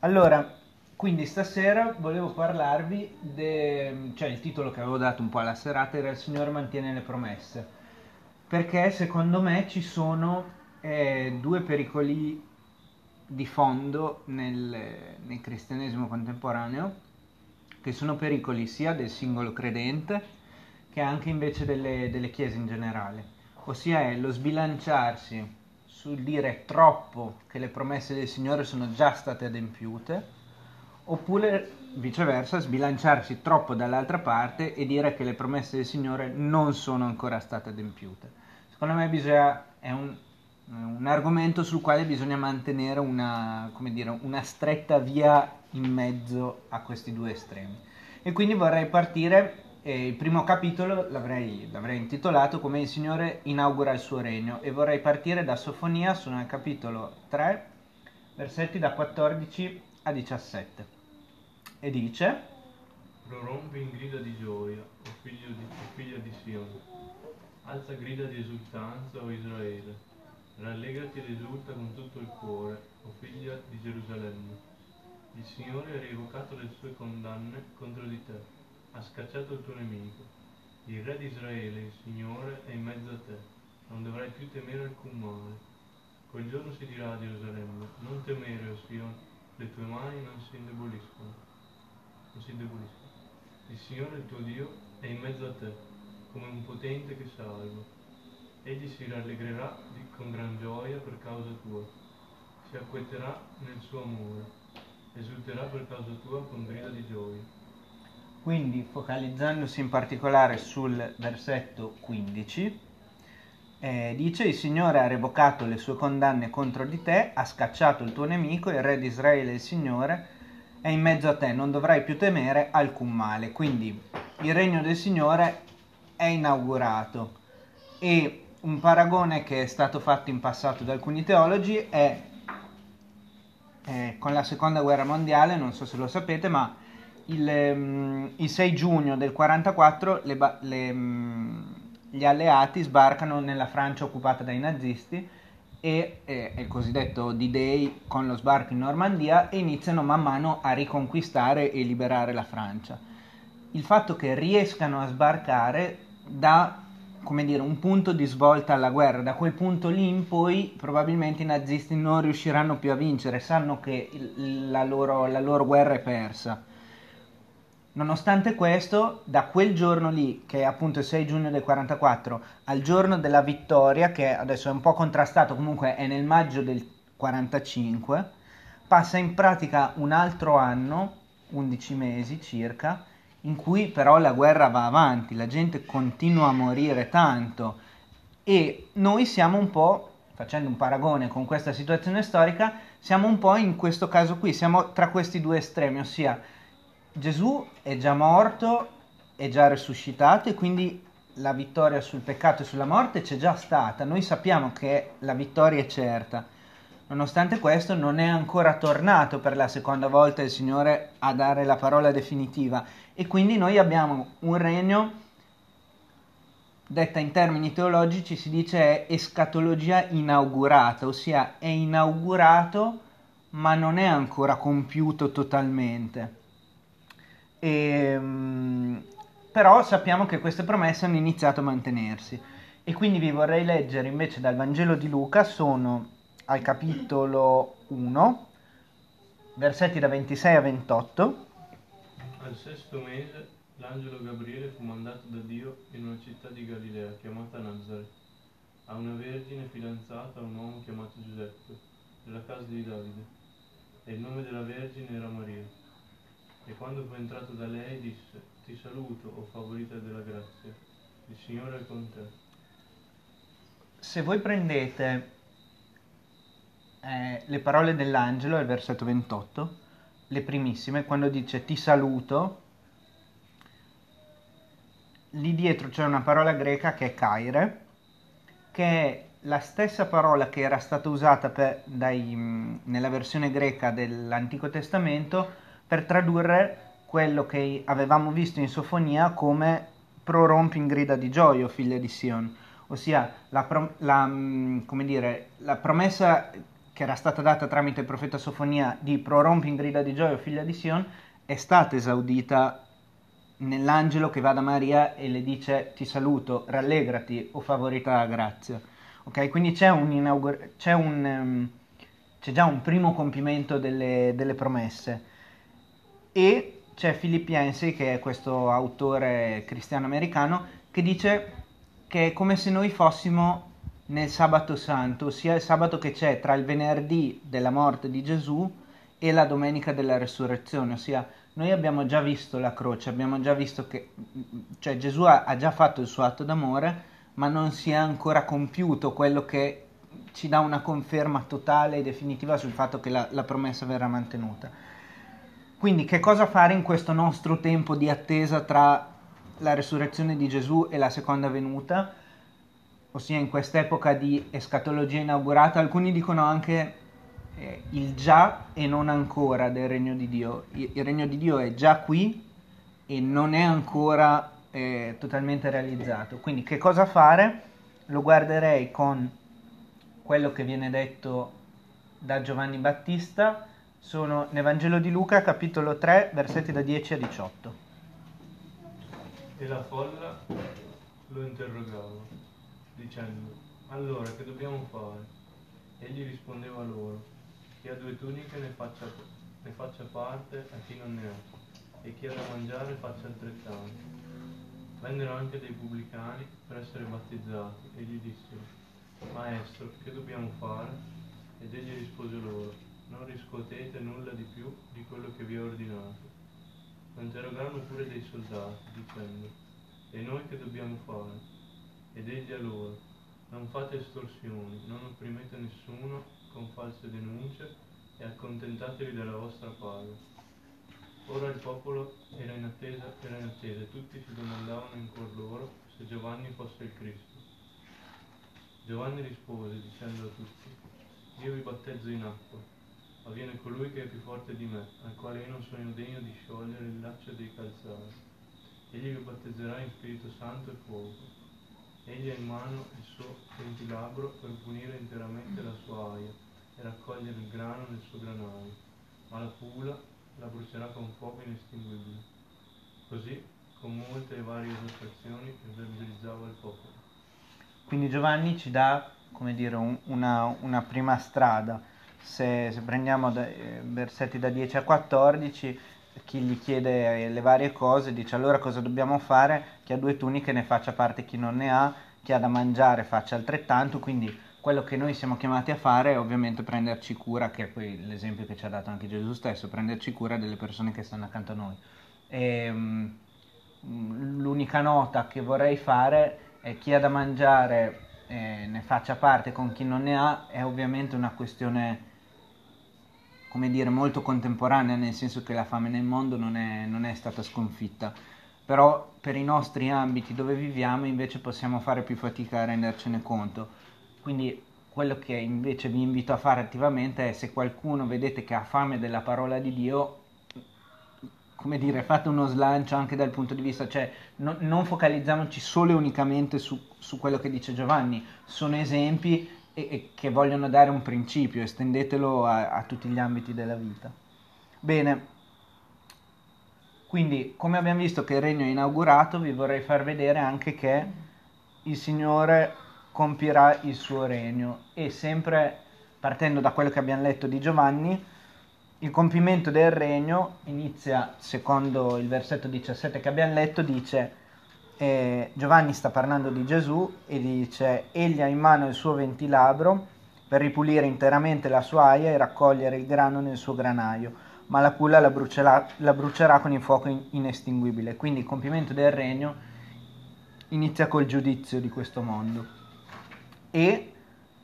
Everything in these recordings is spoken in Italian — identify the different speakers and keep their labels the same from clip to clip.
Speaker 1: Allora, quindi stasera volevo parlarvi del cioè il titolo che avevo dato un po' alla serata era Il Signore mantiene le promesse, perché secondo me ci sono eh, due pericoli di fondo nel, nel cristianesimo contemporaneo, che sono pericoli sia del singolo credente che anche invece delle, delle chiese in generale, ossia è lo sbilanciarsi sul dire troppo che le promesse del Signore sono già state adempiute, oppure viceversa sbilanciarsi troppo dall'altra parte e dire che le promesse del Signore non sono ancora state adempiute. Secondo me bisogna, è un, un argomento sul quale bisogna mantenere una, dire, una stretta via in mezzo a questi due estremi. E quindi vorrei partire il primo capitolo l'avrei, l'avrei, intitolato come il Signore inaugura il suo regno e vorrei partire da Sofonia, sono nel capitolo 3, versetti da 14 a 17. E dice,
Speaker 2: Prorompi in grida di gioia, o figlio di, o figlia di Sion. Alza grida di esultanza, o Israele. Rallegrati ed esulta con tutto il cuore, o figlia di Gerusalemme. Il Signore ha rievocato le sue condanne contro di te ha scacciato il tuo nemico. Il re di Israele, il Signore, è in mezzo a te. Non dovrai più temere alcun male. Quel giorno si dirà a Gerusalemme, non temere, o Sion, le tue mani non si indeboliscono. Non si indeboliscono. Il Signore, il tuo Dio, è in mezzo a te, come un potente che salva. Egli si rallegrerà con gran gioia per causa tua. Si acquetterà nel suo amore. Esulterà per causa tua con grida di gioia
Speaker 1: quindi focalizzandosi in particolare sul versetto 15, eh, dice il Signore ha revocato le sue condanne contro di te, ha scacciato il tuo nemico, il re di Israele il Signore è in mezzo a te, non dovrai più temere alcun male. Quindi il regno del Signore è inaugurato e un paragone che è stato fatto in passato da alcuni teologi è eh, con la seconda guerra mondiale, non so se lo sapete, ma il, um, il 6 giugno del 1944 le, le, um, gli alleati sbarcano nella Francia occupata dai nazisti e eh, il cosiddetto D-Day con lo sbarco in Normandia e iniziano man mano a riconquistare e liberare la Francia. Il fatto che riescano a sbarcare dà come dire, un punto di svolta alla guerra. Da quel punto lì in poi probabilmente i nazisti non riusciranno più a vincere, sanno che la loro, la loro guerra è persa. Nonostante questo, da quel giorno lì, che è appunto il 6 giugno del 44, al giorno della vittoria, che adesso è un po' contrastato, comunque è nel maggio del 45, passa in pratica un altro anno, 11 mesi circa, in cui però la guerra va avanti, la gente continua a morire tanto. E noi siamo un po', facendo un paragone con questa situazione storica, siamo un po' in questo caso qui, siamo tra questi due estremi, ossia Gesù è già morto, è già risuscitato e quindi la vittoria sul peccato e sulla morte c'è già stata. Noi sappiamo che la vittoria è certa. Nonostante questo non è ancora tornato per la seconda volta il Signore a dare la parola definitiva e quindi noi abbiamo un regno, detta in termini teologici si dice escatologia inaugurata, ossia è inaugurato ma non è ancora compiuto totalmente. E, ehm, però sappiamo che queste promesse hanno iniziato a mantenersi. E quindi vi vorrei leggere invece dal Vangelo di Luca, sono al capitolo 1, versetti da 26 a 28.
Speaker 2: Al sesto mese l'angelo Gabriele fu mandato da Dio in una città di Galilea chiamata Nazareth, a una vergine fidanzata a un uomo chiamato Giuseppe, della casa di Davide, e il nome della vergine era Maria. E quando fu entrato da lei disse, ti saluto, o favorita della grazia, il Signore è con te.
Speaker 1: Se voi prendete eh, le parole dell'angelo, il versetto 28, le primissime, quando dice ti saluto, lì dietro c'è una parola greca che è kaire, che è la stessa parola che era stata usata per, dai, nella versione greca dell'Antico Testamento per tradurre quello che avevamo visto in Sofonia come prorompi in grida di gioia, figlia di Sion, ossia la, la, mm, dire, la promessa che era stata data tramite il profeta Sofonia di prorompi in grida di gioia, figlia di Sion, è stata esaudita nell'angelo che va da Maria e le dice ti saluto, rallegrati o favorita la grazia. Ok, quindi c'è, un inaugura- c'è, un, um, c'è già un primo compimento delle, delle promesse e c'è Filippiensi, che è questo autore cristiano americano, che dice che è come se noi fossimo nel sabato santo, ossia il sabato che c'è tra il venerdì della morte di Gesù e la domenica della resurrezione, ossia noi abbiamo già visto la croce, abbiamo già visto che cioè Gesù ha, ha già fatto il suo atto d'amore, ma non si è ancora compiuto quello che ci dà una conferma totale e definitiva sul fatto che la, la promessa verrà mantenuta. Quindi che cosa fare in questo nostro tempo di attesa tra la resurrezione di Gesù e la seconda venuta? ossia in quest'epoca di escatologia inaugurata, alcuni dicono anche eh, il già e non ancora del regno di Dio. Il, regno di Dio è già qui e non è ancora eh, totalmente realizzato. Quindi che cosa fare? Lo guarderei con quello che viene detto da Giovanni Battista, sono nel Vangelo di Luca, capitolo 3, versetti da 10 a 18.
Speaker 2: E la folla lo interrogava dicendo, allora che dobbiamo fare? Egli rispondeva loro, chi ha due tuniche ne faccia, ne faccia parte a chi non ne ha, e chi ha da mangiare faccia altrettanto. Vennero anche dei pubblicani per essere battezzati e gli dissero, Maestro, che dobbiamo fare? Ed egli rispose loro, non riscuotete nulla di più di quello che vi ho ordinato. Lo interrogarono pure dei soldati, dicendo, e noi che dobbiamo fare? Ed egli a loro, non fate estorsioni, non opprimete nessuno con false denunce e accontentatevi della vostra paga. Ora il popolo era in attesa, era in attesa e tutti si domandavano in cuor loro se Giovanni fosse il Cristo. Giovanni rispose dicendo a tutti, io vi battezzo in acqua, ma viene colui che è più forte di me, al quale io non sono degno di sciogliere il laccio dei calzari. Egli vi battezzerà in Spirito Santo e fuoco. Egli ha in mano il suo ventilabro per punire interamente la sua aia e raccogliere il grano nel suo granaio, ma la pula la brucerà con fuoco inestinguibile. Così, con molte e varie esortazioni, evangelizzava il popolo.
Speaker 1: Quindi Giovanni ci dà, come dire, un, una, una, prima strada. Se, se prendiamo da, eh, versetti da 10 a 14, chi gli chiede le varie cose dice allora cosa dobbiamo fare? Chi ha due tuniche ne faccia parte chi non ne ha, chi ha da mangiare faccia altrettanto, quindi quello che noi siamo chiamati a fare è ovviamente prenderci cura, che è poi l'esempio che ci ha dato anche Gesù stesso, prenderci cura delle persone che stanno accanto a noi. E, um, l'unica nota che vorrei fare è chi ha da mangiare eh, ne faccia parte con chi non ne ha, è ovviamente una questione come dire, molto contemporanea, nel senso che la fame nel mondo non è, non è stata sconfitta. Però per i nostri ambiti dove viviamo invece possiamo fare più fatica a rendercene conto. Quindi quello che invece vi invito a fare attivamente è se qualcuno vedete che ha fame della parola di Dio, come dire, fate uno slancio anche dal punto di vista, cioè no, non focalizziamoci solo e unicamente su, su quello che dice Giovanni, sono esempi e, e che vogliono dare un principio, estendetelo a, a tutti gli ambiti della vita. Bene, quindi come abbiamo visto che il regno è inaugurato, vi vorrei far vedere anche che il Signore compirà il suo regno e sempre partendo da quello che abbiamo letto di Giovanni, il compimento del regno inizia, secondo il versetto 17 che abbiamo letto, dice eh, Giovanni sta parlando di Gesù e dice egli ha in mano il suo ventilabro per ripulire interamente la sua aia e raccogliere il grano nel suo granaio, ma la culla la brucerà, la brucerà con il fuoco inestinguibile. Quindi il compimento del regno inizia col giudizio di questo mondo. E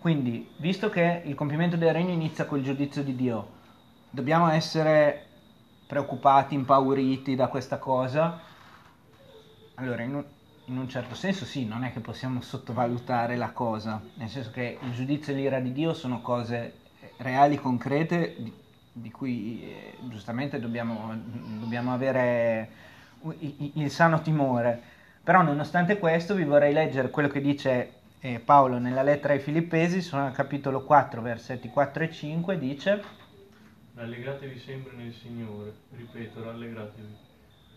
Speaker 1: quindi, visto che il compimento del regno inizia col giudizio di Dio, dobbiamo essere preoccupati, impauriti da questa cosa allora, in un, in un, certo senso sì, non è che possiamo sottovalutare la cosa, nel senso che il giudizio e l'ira di Dio sono cose reali, concrete, di, di cui eh, giustamente dobbiamo, dobbiamo avere il, il, sano timore. Però nonostante questo vi vorrei leggere quello che dice E Paolo nella lettera ai Filippesi, sono al capitolo 4, versetti 4 e 5, dice
Speaker 2: Rallegratevi sempre nel Signore, ripeto, rallegratevi.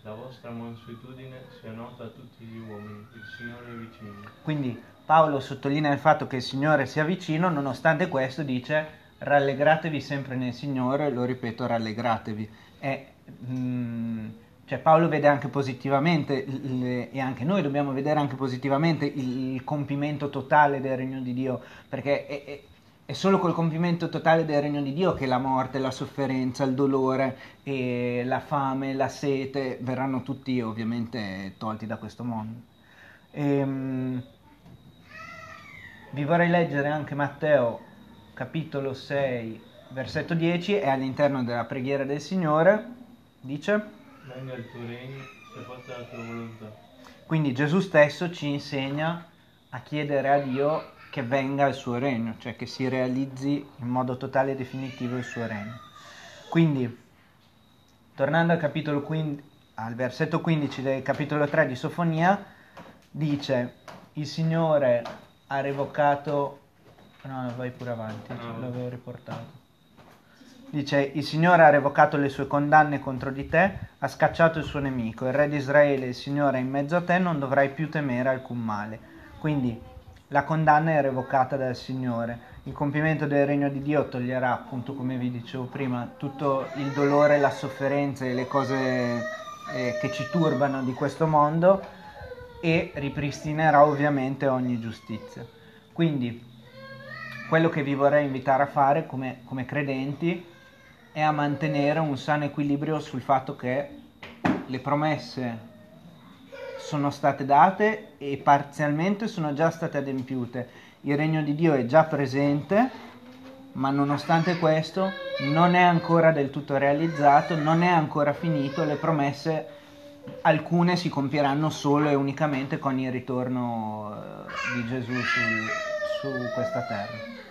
Speaker 2: La vostra mansuetudine sia nota a tutti gli uomini, il Signore è vicino.
Speaker 1: Quindi Paolo sottolinea il fatto che il Signore sia vicino, nonostante questo dice rallegratevi sempre nel Signore, lo ripeto, rallegratevi. E, mm, cioè Paolo vede anche positivamente, le, e anche noi dobbiamo vedere anche positivamente il, il compimento totale del regno di Dio, perché è, è, è, solo col compimento totale del regno di Dio che la morte, la sofferenza, il dolore, la fame, la sete verranno tutti ovviamente tolti da questo mondo. Ehm, vi vorrei leggere anche Matteo capitolo 6 versetto 10 è all'interno della preghiera del Signore, dice
Speaker 2: venga il tuo regno, sia fatta la tua volontà.
Speaker 1: Quindi Gesù stesso ci insegna a chiedere a Dio che venga il suo regno, cioè che si realizzi in modo totale e definitivo il suo regno. Quindi, tornando al, capitolo 15, al versetto 15 del capitolo 3 di Sofonia, dice, il Signore ha revocato... No, vai pure avanti, no. l'avevo riportato. Dice, il Signore ha revocato le sue condanne contro di te, ha scacciato il suo nemico, il re di Israele, il Signore è in mezzo a te, non dovrai più temere alcun male. Quindi la condanna è revocata dal Signore. Il compimento del regno di Dio toglierà, appunto come vi dicevo prima, tutto il dolore, la sofferenza e le cose eh, che ci turbano di questo mondo e ripristinerà ovviamente ogni giustizia. Quindi quello che vi vorrei invitare a fare come, come credenti è a mantenere un sano equilibrio sul fatto che le promesse sono state date e parzialmente sono già state adempiute. Il regno di Dio è già presente, ma nonostante questo non è ancora del tutto realizzato, non è ancora finito, le promesse alcune si compieranno solo e unicamente con il ritorno eh, di Gesù su, su questa terra.